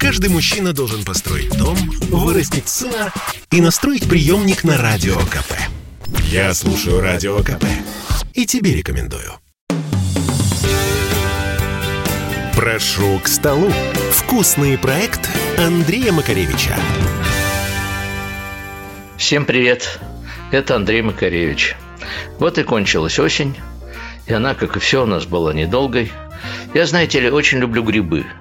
Каждый мужчина должен построить дом, вырастить сына и настроить приемник на Радио КП. Я слушаю Радио КП и тебе рекомендую. Прошу к столу. Вкусный проект Андрея Макаревича. Всем привет! Это Андрей Макаревич. Вот и кончилась осень, и она, как и все у нас, была недолгой. Я, знаете ли, очень люблю грибы –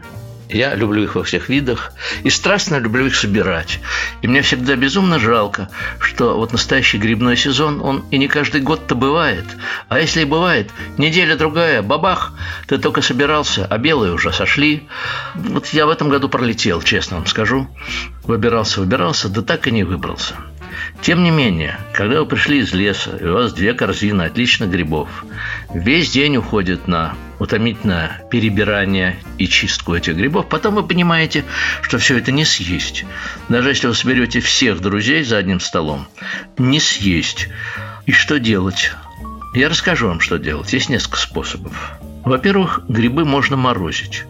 я люблю их во всех видах и страстно люблю их собирать. И мне всегда безумно жалко, что вот настоящий грибной сезон, он и не каждый год-то бывает. А если и бывает, неделя-другая, бабах, ты только собирался, а белые уже сошли. Вот я в этом году пролетел, честно вам скажу. Выбирался, выбирался, да так и не выбрался. Тем не менее, когда вы пришли из леса, и у вас две корзины отличных грибов, весь день уходит на утомительное перебирание и чистку этих грибов, потом вы понимаете, что все это не съесть. Даже если вы соберете всех друзей за одним столом, не съесть. И что делать? Я расскажу вам, что делать. Есть несколько способов. Во-первых, грибы можно морозить.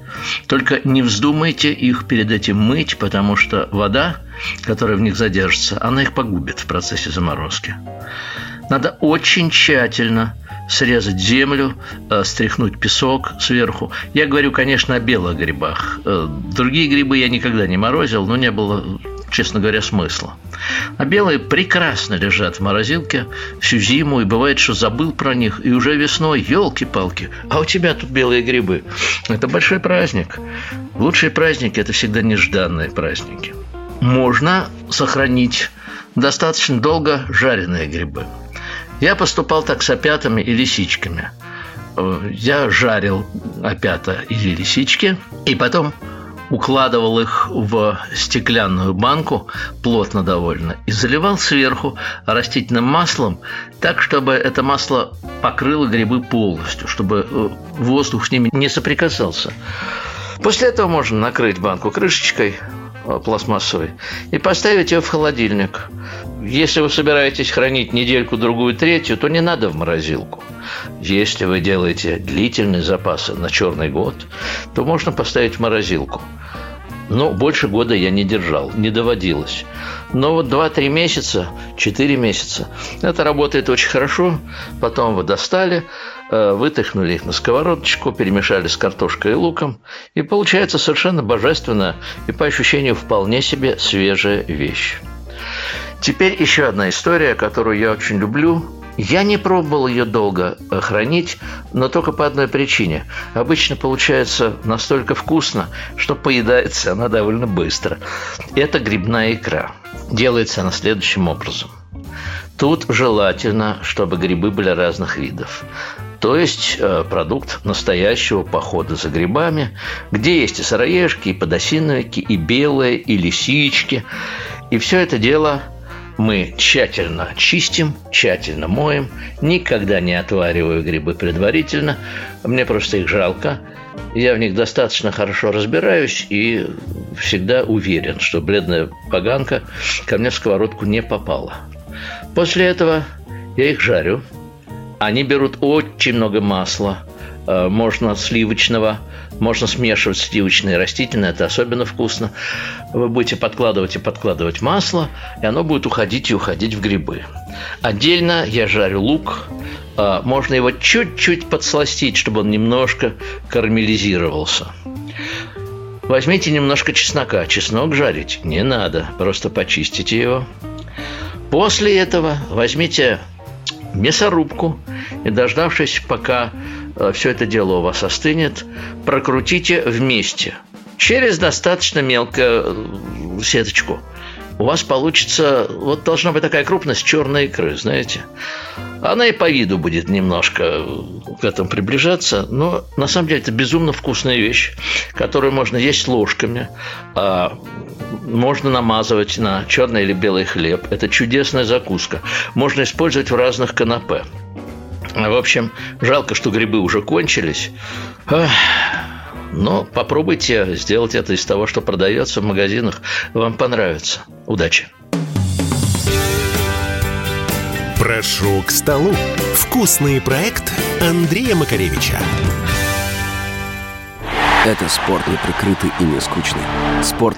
Только не вздумайте их перед этим мыть, потому что вода, которая в них задержится, она их погубит в процессе заморозки. Надо очень тщательно срезать землю, э, стряхнуть песок сверху. Я говорю, конечно, о белых грибах. Э, другие грибы я никогда не морозил, но не было честно говоря, смысла. А белые прекрасно лежат в морозилке всю зиму, и бывает, что забыл про них, и уже весной, елки-палки, а у тебя тут белые грибы. Это большой праздник. Лучшие праздники – это всегда нежданные праздники. Можно сохранить достаточно долго жареные грибы. Я поступал так с опятами и лисичками. Я жарил опята или лисички, и потом укладывал их в стеклянную банку, плотно довольно, и заливал сверху растительным маслом, так, чтобы это масло покрыло грибы полностью, чтобы э, воздух с ними не соприкасался. После этого можно накрыть банку крышечкой, э, пластмассовой, и поставить ее в холодильник. Если вы собираетесь хранить недельку, другую, третью, то не надо в морозилку. Если вы делаете длительные запасы на черный год, то можно поставить в морозилку. Но больше года я не держал, не доводилось. Но вот 2-3 месяца, 4 месяца, это работает очень хорошо. Потом вы достали, э, вытащили их на сковородочку, перемешали с картошкой и луком. И получается совершенно божественно и по ощущению вполне себе свежая вещь. Теперь еще одна история, которую я очень люблю – я не пробовал ее долго э, хранить, но только по одной причине. Обычно получается настолько вкусно, что поедается она довольно быстро. Это грибная икра. Делается она следующим образом. Тут желательно, чтобы грибы были разных видов. То есть э, продукт настоящего похода за грибами, где есть и сыроежки, и подосиновики, и белые, и лисички. И все это дело – мы тщательно чистим, тщательно моем, никогда не отвариваю грибы предварительно, мне просто их жалко. Я в них достаточно хорошо разбираюсь и всегда уверен, что бледная поганка ко мне в сковородку не попала. После этого я их жарю. Они берут очень много масла, э, можно сливочного, можно смешивать сливочное и растительное, это особенно вкусно. Вы будете подкладывать и подкладывать масло, и оно будет уходить и уходить в грибы. Отдельно я жарю лук. А, можно его чуть-чуть подсластить, чтобы он немножко карамелизировался. Возьмите немножко чеснока. Чеснок жарить не надо, просто почистите его. После этого возьмите мясорубку и, дождавшись, пока Э, все это дело у вас остынет, прокрутите вместе через достаточно мелкую э, сеточку. У вас получится, вот должна быть такая крупность черной икры, знаете. Она и по виду будет немножко к этому приближаться, но на самом деле это безумно вкусная вещь, которую можно есть ложками, а можно намазывать на черный или белый хлеб. Это чудесная закуска. Можно использовать в разных канапе. В общем, жалко, что грибы уже кончились. Но попробуйте сделать это из того, что продается в магазинах. Вам понравится. Удачи! Прошу к столу. Вкусный проект Андрея Макаревича. Это спорт неприкрытый и не скучный. Спорт,